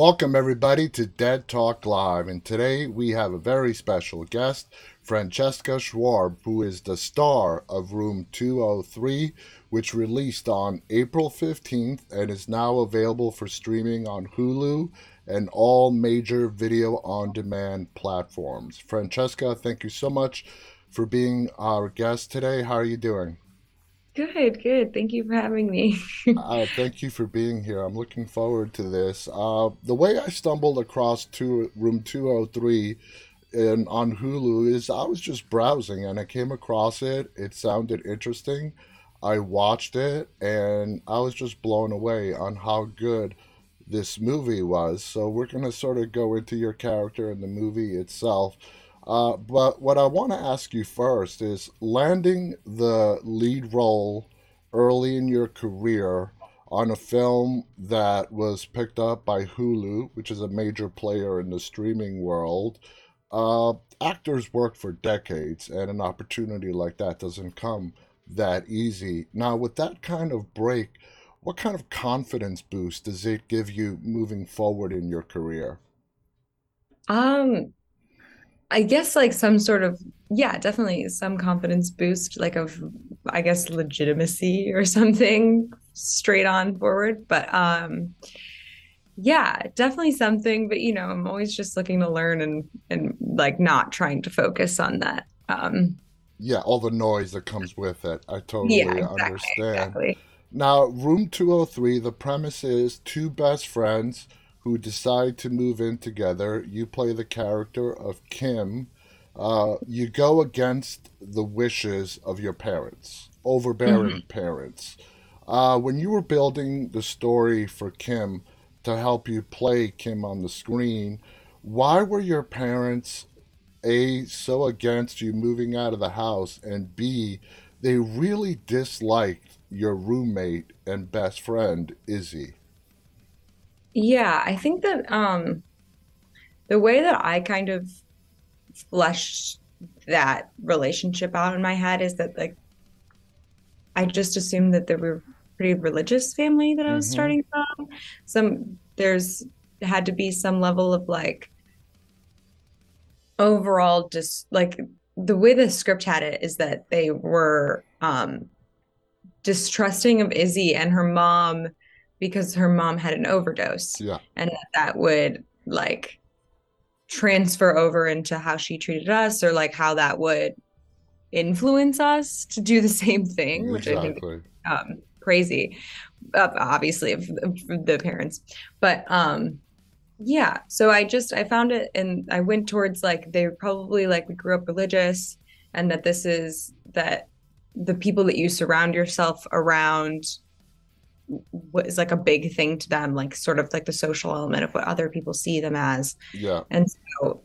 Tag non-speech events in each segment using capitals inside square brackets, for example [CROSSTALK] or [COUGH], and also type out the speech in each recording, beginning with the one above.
Welcome, everybody, to Dead Talk Live. And today we have a very special guest, Francesca Xuereb, who is the star of Room 203, which released on April 15th and is now available for streaming on Hulu and all major video on demand platforms. Francesca, thank you so much for being our guest today. How are you doing? Good, good. Thank you for having me. [LAUGHS] Uh, thank you for being here. I'm looking forward to this. Uh, the way I stumbled across to room 203 in, on Hulu is I was just browsing and I came across it. It sounded interesting. I watched it and I was just blown away on how good this movie was. So we're going to sort of go into your character and the movie itself. Uh, but what I want to ask you first is landing the lead role early in your career on a film that was picked up by Hulu, which is a major player in the streaming world. Uh, actors work for decades, and an opportunity like that doesn't come that easy. Now, with that kind of break, what kind of confidence boost does it give you moving forward in your career? Um, I guess like some sort of yeah, definitely some confidence boost, like of I guess legitimacy [LAUGHS] or something straight on forward. But um yeah, definitely something. But you know, I'm always just looking to learn and and like not trying to focus on that. Um Yeah, all the noise that comes with it. I totally yeah, exactly, understand. exactly. Now, Room 203, the premise is two best friends who decide to move in together. You play the character of Kim. Uh, you go against the wishes of your parents, overbearing hmm parents. Uh, when you were building the story for Kim to help you play Kim on the screen, why were your parents A, so against you moving out of the house, and B, they really disliked your roommate and best friend, Izzy? Yeah, I think that um the way that I kind of fleshed that relationship out in my head is that like I just assumed that they were pretty religious family that I was hmm starting from. Some there's had to be some level of like overall just like the way the script had it is that they were um distrusting of Izzy and her mom because her mom had an overdose. Yeah, and that, would like transfer over into how she treated us or like how that would influence us to do the same thing, which I think um, crazy, uh, obviously, of, of the parents. But um, yeah, so I just I found it and I went towards like they probably like we grew up religious and that this is that the people that you surround yourself around what is like a big thing to them, like sort of like the social element of what other people see them as. Yeah. And so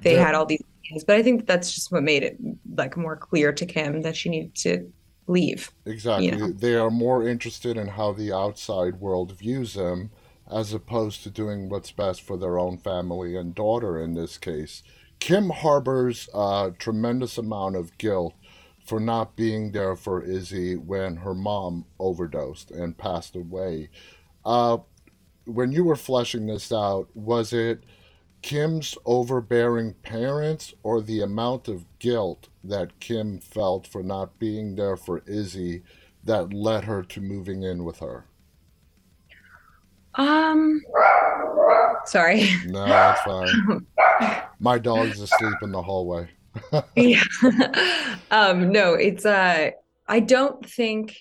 they There, had all these things, but I think that's just what made it like more clear to Kim that she needed to leave, you exactly. know. They are more interested in how the outside world views them as opposed to doing what's best for their own family and daughter in this case. Kim harbors a tremendous amount of guilt for not being there for Izzy when her mom overdosed and passed away. Uh, when you were fleshing this out, was it Kim's overbearing parents or the amount of guilt that Kim felt for not being there for Izzy that led her to moving in with her? Um, sorry. No, that's fine. [LAUGHS] My dog's asleep in the hallway. [LAUGHS] Yeah. Um, no, it's uh I don't think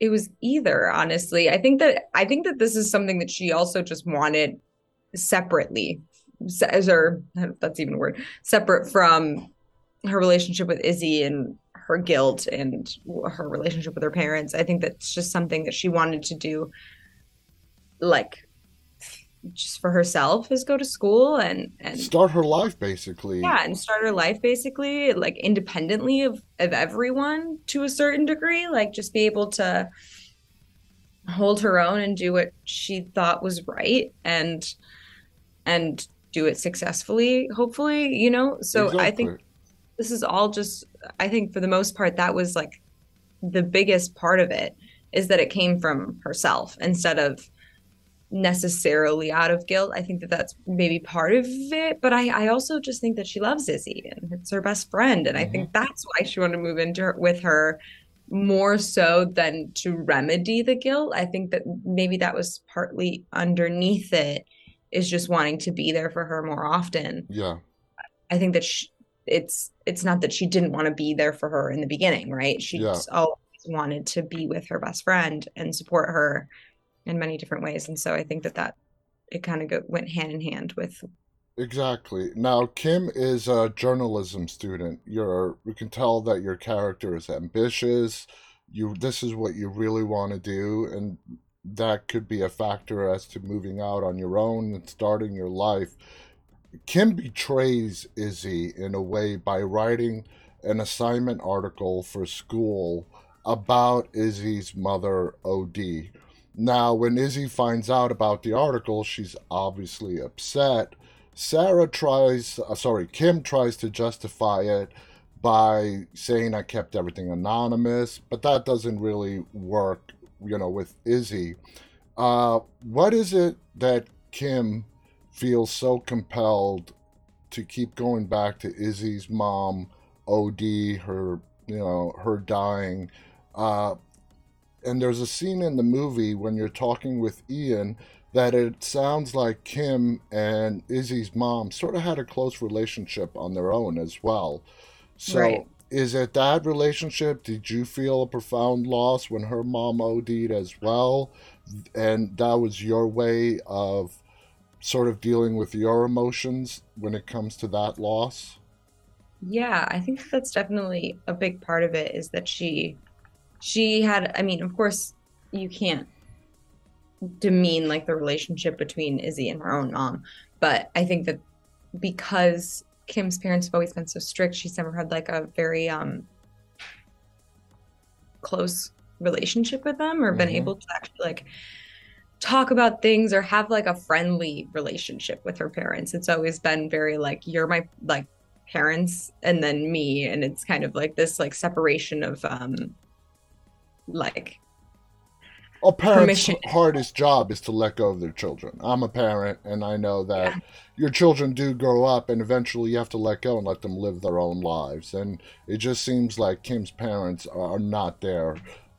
it was either, honestly. I think that I think that this is something that she also just wanted separately. As or [LAUGHS] that's even a word, separate from her relationship with Izzy and her guilt and her relationship with her parents. I think that's just something that she wanted to do like just for herself is go to school and and Start her life, basically. yeah, and start her life basically like independently of of everyone to a certain degree, like just be able to hold her own and do what she thought was right and and do it successfully, hopefully, you know. So I think this is all just I think for the most part that was like the biggest part of it is that it came from herself instead of necessarily out of guilt. I think that that's maybe part of it, but I, I also just think that she loves Izzy and it's her best friend. And mm-hmm. I think that's why she wanted to move into her, with her more so than to remedy the guilt. I think that maybe that was partly underneath it is just wanting to be there for her more often. Yeah. I think that she, it's it's not that she didn't want to be there for her in the beginning, right? She yeah. always wanted to be with her best friend and support her in many different ways, and so I think that that it kind of went hand in hand with. Exactly. Now Kim is a journalism student. You're you can tell that your character is ambitious. You this is what you really want to do, and that could be a factor as to moving out on your own and starting your life. Kim betrays Izzy in a way by writing an assignment article for school about Izzy's mother, OD. Now, when Izzy finds out about the article, she's obviously upset. Sarah tries, uh, sorry, Kim tries to justify it by saying I kept everything anonymous, but that doesn't really work, you know, with Izzy. Uh, what is it that Kim feels so compelled to keep going back to Izzy's mom, OD, her, you know, her dying. Uh, and there's a scene in the movie when you're talking with Ian that it sounds like Kim and Izzy's mom sort of had a close relationship on their own as well. So right. is it that relationship? Did you feel a profound loss when her mom OD'd as well? And that was your way of sort of dealing with your emotions when it comes to that loss? Yeah, I think that's definitely a big part of it is that she she had I mean, of course, you can't demean like the relationship between Izzy and her own mom, but I think that because Kim's parents have always been so strict, she's never had like a very um close relationship with them or mm-hmm. been able to actually like talk about things or have like a friendly relationship with her parents. It's always been very like you're my like parents and then me and it's kind of like this like separation of um like a parent's permission. hardest job is to let go of their children. I'm a parent and I know that yeah. your children do grow up and eventually you have to let go and let them live their own lives. And it just seems like Kim's parents are not there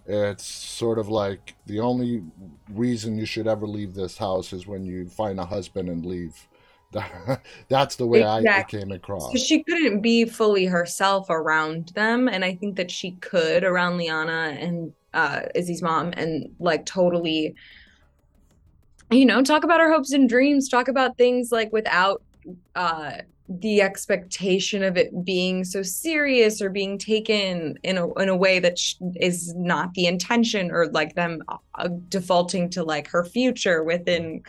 it's sort of like the only reason you should ever leave this house is when you find a husband and leave. [LAUGHS] That's the way exactly. I came across. So she couldn't be fully herself around them, and I think that she could around Liana and uh, Izzy's mom, and like totally, you know, talk about her hopes and dreams, talk about things like without uh the expectation of it being so serious or being taken in a in a way that sh- is not the intention or like them uh, defaulting to like her future within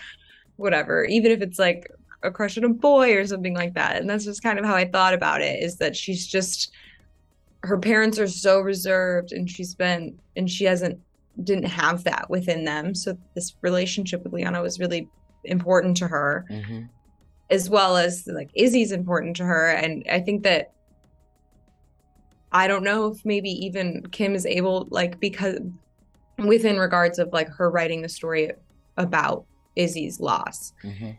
whatever even if it's like a crush on a boy or something like that. And that's just kind of how I thought about it is that she's just her parents are so reserved and she's been and she hasn't didn't have that within them so this relationship with Liana was really important to her mm-hmm as well as like Izzy's important to her. And I think that I don't know if maybe even Kim is able, like, because within regards of like her writing the story about Izzy's loss. Mm-hmm.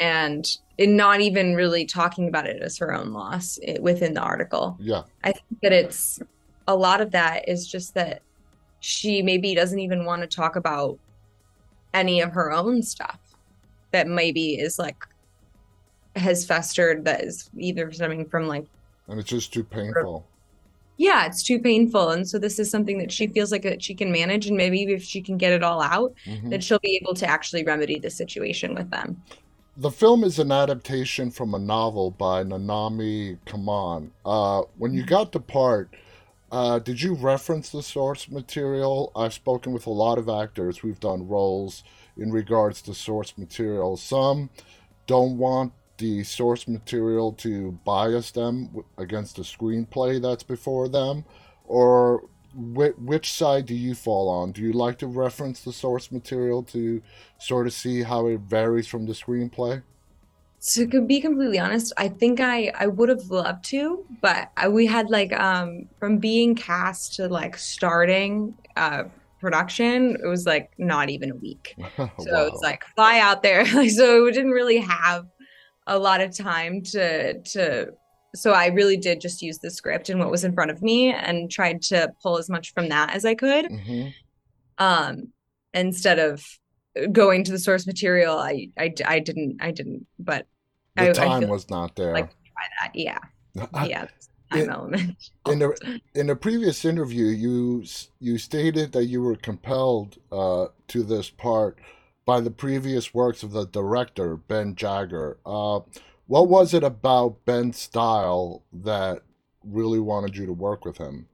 And in not even really talking about it as her own loss it, within the article. Yeah. I think that it's a lot of that is just that she maybe doesn't even want to talk about any of her own stuff that maybe is like has festered that is either stemming from like and it's just too painful yeah it's too painful and so this is something that she feels like that she can manage and maybe if she can get it all out mm-hmm. then she'll be able to actually remedy the situation with them the film is an adaptation from a novel by nanami kamon. Uh, when you mm-hmm. got the part uh, did you reference the source material? I've spoken with a lot of actors. We've done roles in regards to source material. Some don't want the source material to bias them against the screenplay that's before them or wh- which side do you fall on do you like to reference the source material to sort of see how it varies from the screenplay So to be completely honest i think i i would have loved to but I, we had like um from being cast to like starting uh production, it was like not even a week. [LAUGHS] So wow. it's like fly out there. Like [LAUGHS] so we didn't really have a lot of time to to so I really did just use the script and what was in front of me and tried to pull as much from that as I could. hmm Um instead of going to the source material, I I, I didn't I didn't but The I time feel was not there. like try that. Yeah. I- Yeah. Time it- element. in the [LAUGHS] in a previous interview, you you stated that you were compelled uh, to this part by the previous works of the director Ben Jagger. Uh, what was it about Ben's style that really wanted you to work with him?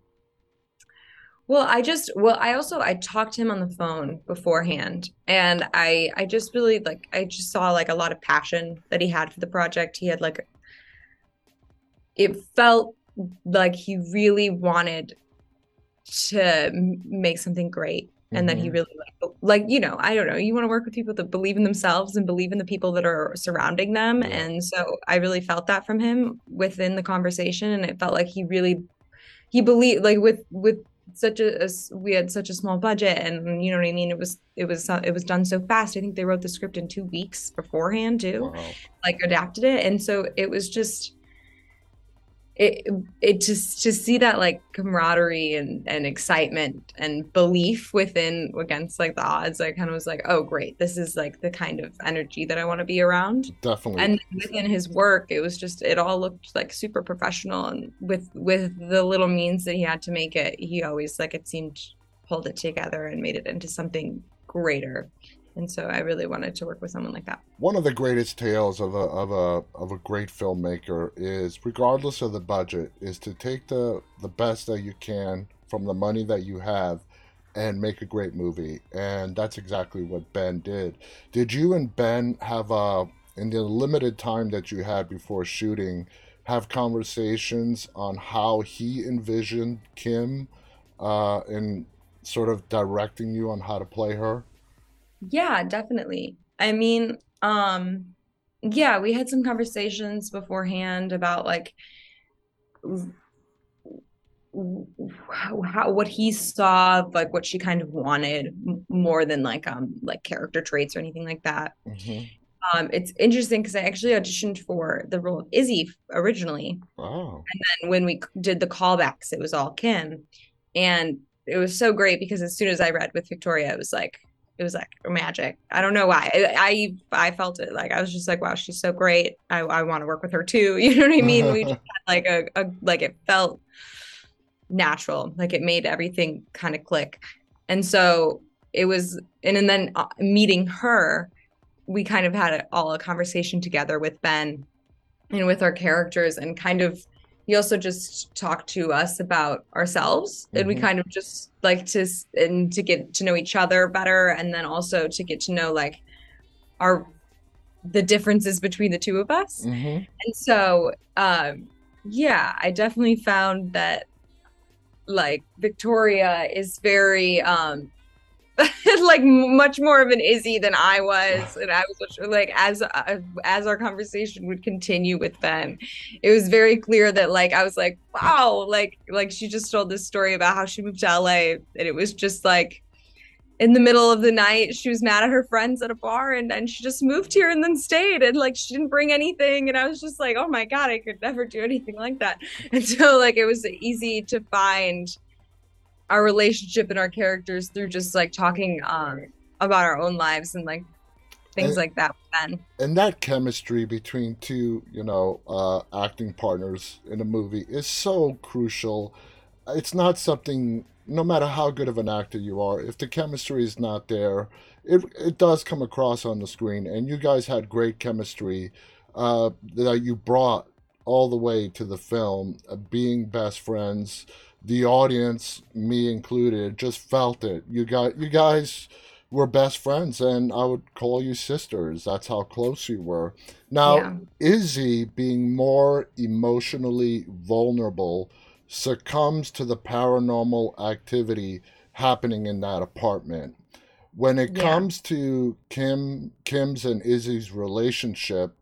Well, I just well, I also I talked to him on the phone beforehand and I I just really like I just saw like a lot of passion that he had for the project. He had like it felt like he really wanted to make something great and that he Mhm. really like like you know, I don't know, you want to work with people that believe in themselves and believe in the people that are surrounding them Yeah. and so I really felt that from him within the conversation and it felt like he really he believed like with with such a we had such a small budget and you know what I mean it was it was it was done so fast I think they wrote the script in 2 weeks beforehand too Wow. like adapted it and so it was just it it just to see that like camaraderie and and excitement and belief within against like the odds I kind of was like oh great. This is like the kind of energy that I want to be around. Definitely. and within his work it was just it all looked like super professional and with with the little means that he had to make it he always like it seemed pulled it together and made it into something greater and so i really wanted to work with someone like that One of the greatest tales of a of a of a great filmmaker is, regardless of the budget, is to take the the best that you can from the money that you have and make a great movie. And that's exactly what Ben did. Did you and Ben have uh in the limited time that you had before shooting have conversations on how he envisioned Kim uh in sort of directing you on how to play her? Yeah definitely. I mean um yeah we had some conversations beforehand about like how, how what he saw like what she kind of wanted more than like um like character traits or anything like that. Hmm Um, it's interesting because I actually auditioned for the role of Izzy originally, Wow. and then when we did the callbacks, it was all Kim, and it was so great because as soon as I read with Victoria, it was like it was like magic. I don't know why. I I, I felt it like I was just like, wow, she's so great. I I want to work with her too. [LAUGHS] You know what I mean? We just [LAUGHS] had like a, a like it felt natural, like it made everything kind of click, and so it was, and and then uh, meeting her we kind of had all a conversation together with Ben and with our characters and kind of he also just talked to us about ourselves and we Mhm. kind of just like to and to get to know each other better and then also to get to know like our the differences between the two of us hmm and so um yeah i definitely found that like victoria is very um [LAUGHS] like much more of an Izzy than I was, and I was like as uh, as our conversation would continue with Ben, it was very clear that like I was like, wow, like like she just told this story about how she moved to LA, and it was just like in the middle of the night she was mad at her friends at a bar and then she just moved here and then stayed and like she didn't bring anything. And I was just like oh my god I could never do anything like that. [LAUGHS] And so like it was easy to find our relationship and our characters through just like talking um about our own lives and like things And- like that with Ben. and that chemistry between two you know uh, acting partners in a movie is so crucial it's not something no matter how good of an actor you are if the chemistry is not there it, it does come across on the screen and you guys had great chemistry uh, that you brought all the way to the film uh, being best friends the audience me included just felt it you got you guys were best friends and I would call you sisters. That's how close you were. Now, Yeah. Izzy, being more emotionally vulnerable, succumbs to the paranormal activity happening in that apartment. When it Yeah. comes to Kim Kim's and Izzy's relationship,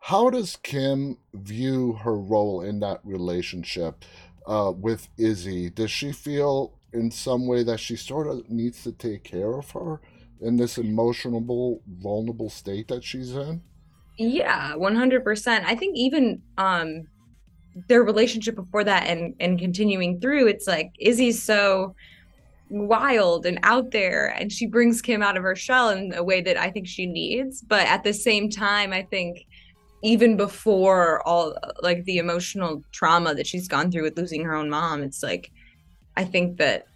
how does Kim view her role in that relationship? Uh, with Izzy. Does she feel in some way that she sort of needs to take care of her in this emotional, vulnerable state that she's in? Yeah, 100%. I think even um their relationship before that and and continuing through, it's like Izzy's so wild and out there and she brings Kim out of her shell in a way that I think she needs, but at the same time I think even before all like the emotional trauma that she's gone through with losing her own mom, it's like I think that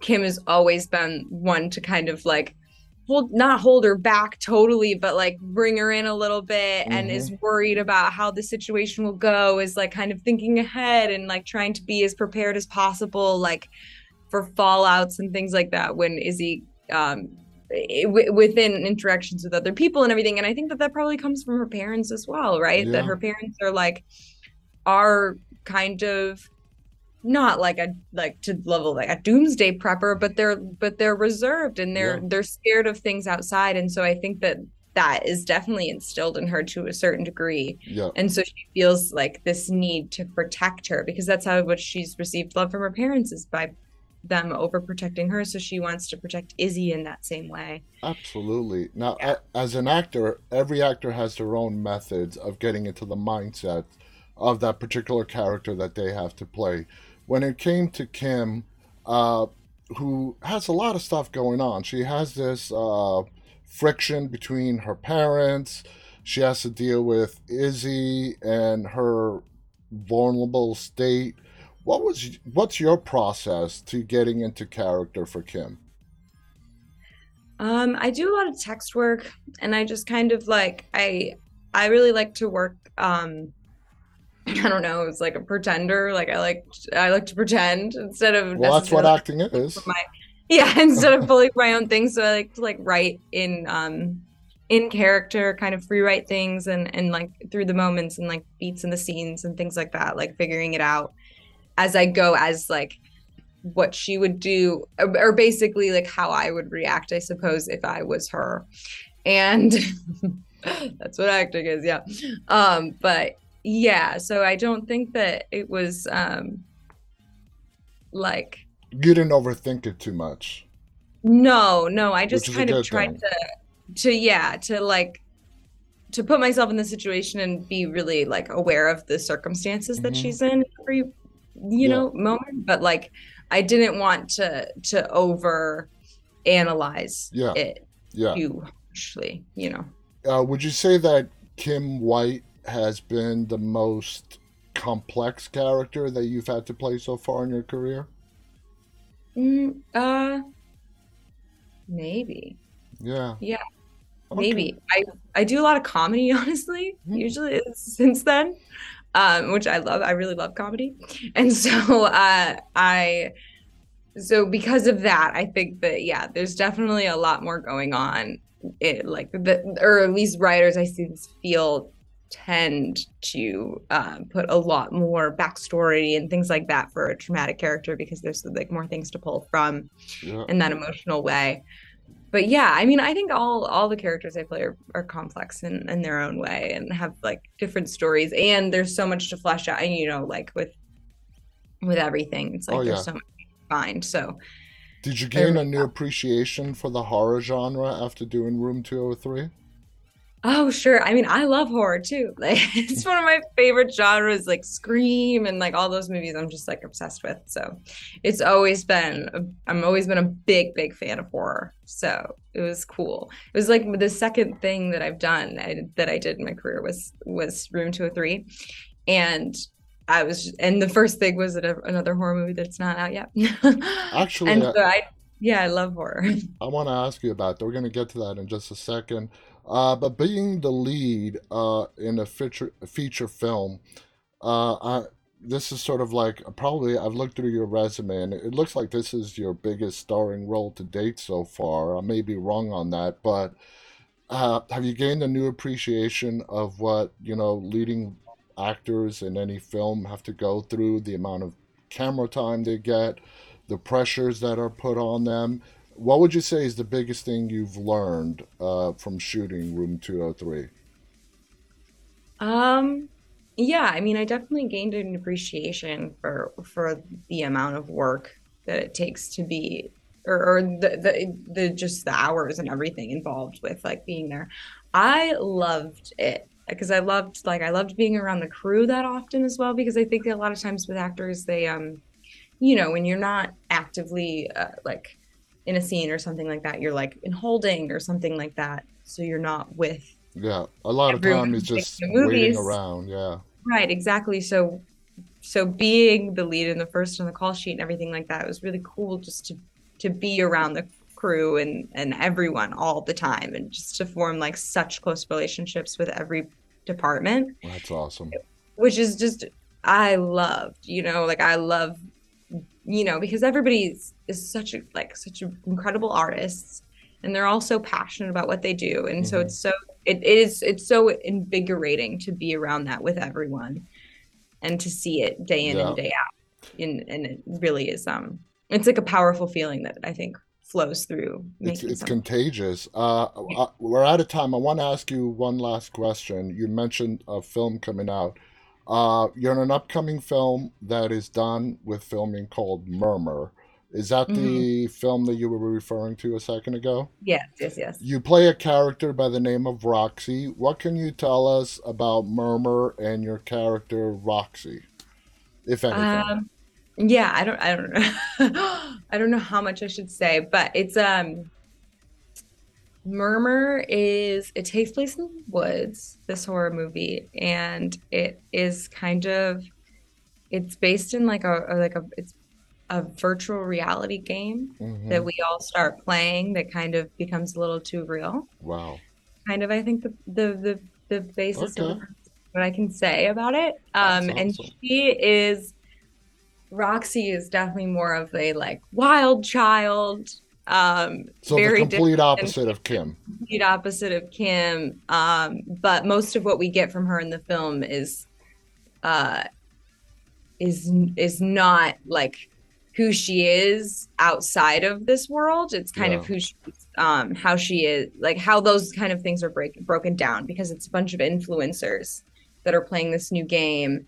Kim has always been one to kind of like hold not hold her back totally but like bring her in a little bit mm-hmm. and is worried about how the situation will go is like kind of thinking ahead and like trying to be as prepared as possible like for fallouts and things like that when Izzy um Eh, w- within interactions with other people and everything and I think that that probably comes from her parents as well right yeah. that her parents are like are kind of not like a like to level like a doomsday prepper but they're but they're reserved and they're yeah. they're scared of things outside and so i think that that is definitely instilled in her to a certain degree yeah. and so she feels like this need to protect her because that's how what she's received love from her parents is by them overprotecting her so she wants to protect izzy in that same way absolutely now yeah. as an actor every actor has their own methods of getting into the mindset of that particular character that they have to play when it came to Kim, uh, who has a lot of stuff going on, she has this uh, friction between her parents. She has to deal with Izzy and her vulnerable state. What was what's your process to getting into character for Kim? Um, I do a lot of text work, and I just kind of like I I really like to work um [CLEARS THROAT] I don't know, it's like a pretender. Like I like I like to pretend instead of Well that's what acting is. My, [LAUGHS] yeah, instead of pulling my own things. So I like to like write in um in character, kind of free write things and and like through the moments and like beats in the scenes and things like that, like figuring it out as I go as like what she would do or basically like how I would react, I suppose, if I was her. And [LAUGHS] that's what acting is, yeah. Um, but yeah so i don't think that it was um like you didn't overthink it too much no no i just kind of tried thing. to to yeah to like to put myself in the situation and be really like aware of the circumstances mm-hmm. that she's in every you yeah. know moment but like i didn't want to to over analyze yeah. it yeah too harshly you know uh, would you say that kim white has been the most complex character that you've had to play so far in your career? Mm, uh, maybe. Yeah. Yeah. Okay. Maybe. I I do a lot of comedy, [LAUGHS] honestly. Mm-hmm. Usually since then, um, which I love. I really love comedy, and so uh, I. So because of that, I think that yeah, there's definitely a lot more going on. It like the or at least writers I see this feel tend to um, put a lot more backstory and things like that for a traumatic character because there's like more things to pull from yeah. in that emotional way but yeah i mean i think all all the characters i play are, are complex in, in their own way and have like different stories. And there's so much to flesh out and you know like with with everything. It's like oh, yeah. there's so much to find. So did you gain a new appreciation for the horror genre after doing room 203 Oh, sure. I mean, I love horror too. [LAUGHS] Like it's one of my favorite genres, like Scream and like all those movies I'm just like obsessed with. So it's always been I'm always been a big, big fan of horror. So it was cool. It was like the second thing that I've done I, that I did in my career was was Room 203. And I was and the first thing was uh, another horror movie that's not out yet. [LAUGHS] Actually, and uh, so I yeah, I love horror. I want to ask you about that. We're going to get to that in just a second. Uh, but being the lead uh, in a feature feature film, uh, I, this is sort of like probably I've looked through your resume and it looks like this is your biggest starring role to date so far. I may be wrong on that, but uh, have you gained a new appreciation of what you know leading actors in any film have to go through, the amount of camera time they get, the pressures that are put on them? What would you say is the biggest thing you've learned uh, from shooting Room 203? Um, Yeah, I mean, I definitely gained an appreciation for for the amount of work that it takes to be or, or the, the the just the hours and everything involved with like being there. I loved it because I loved like I loved being around the crew that often as well because I think a lot of times with actors they um you know when you're not actively uh, like in a scene or something like that you're like in holding or something like that so you're not with Yeah, a lot of time is just waiting around. Yeah, Right, exactly. So so being the lead in the first on the call sheet and everything like that, it was really cool just to to be around the crew and and everyone all the time and just to form like such close relationships with every department, that's awesome. which is just I loved, you know, like I love, you know, because everybody is, such a like such incredible artists and they're all so passionate about what they do. And so hmm it's so it, is it's so invigorating to be around that with everyone and to see it day in Yeah. and day out. And and it really is um it's like a powerful feeling that I think flows through It's it's contagious. Uh, uh, we're out of time. I want to ask you one last question. You mentioned a film coming out. Uh, you're in an upcoming film that is done with filming called Murmur. Is that hmm the film that you were referring to a second ago? Yes, yes, yes. You play a character by the name of Roxy. What can you tell us about Murmur and your character Roxy, if anything? Um yeah, I don't I don't know. [LAUGHS] I don't know how much I should say, but it's um Murmur is it takes place in the woods, this horror movie, and it is kind of it's based in like a, like a it's a virtual reality game hmm that we all start playing that kind of becomes a little too real. Wow. Kind of I think the the the, the basis of what I can say about it. Um and she is Roxy is definitely more of a like wild child, um, So the very complete opposite of Kim. complete opposite of Kim. Um, but most of what we get from her in the film is uh is is not like who she is outside of this world. It's kind Yeah. of who she um how she is like how those kind of things are break, broken down because it's a bunch of influencers that are playing this new game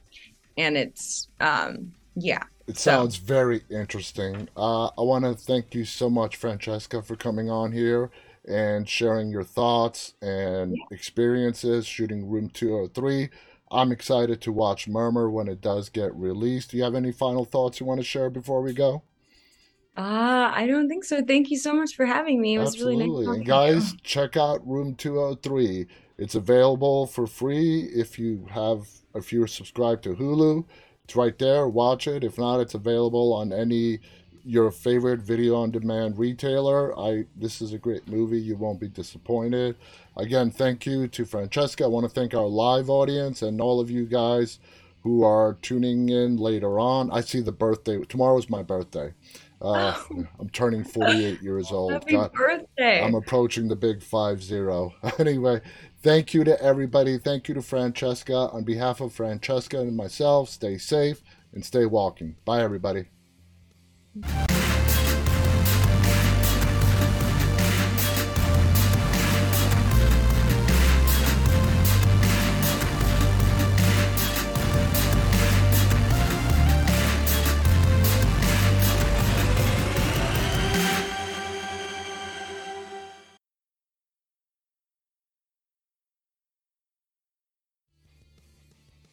and it's um yeah. It So sounds very interesting. Uh, I want to thank you so much, Francesca, for coming on here and sharing your thoughts and experiences shooting Room 203. I'm excited to watch Murmur when it does get released. Do you have any final thoughts you want to share before we go? Uh, I don't think so. Thank you so much for having me. It was really nice Absolutely. And guys, check out Room 203. It's available for free if you have if you're subscribed to Hulu. It's right there. Watch it. If not, it's available on any your favorite video on demand retailer. I this is a great movie. You won't be disappointed. Again, thank you to Francesca. I want to thank our live audience and all of you guys who are tuning in later on. I see the birthday. Tomorrow's my birthday. Uh, Oh, [LAUGHS] I'm turning 48 years old. happy God, I'm approaching the big five zero. [LAUGHS] Anyway, thank you to everybody. Thank you to Francesca. On behalf of Francesca and myself, stay safe and stay walking. Bye, everybody.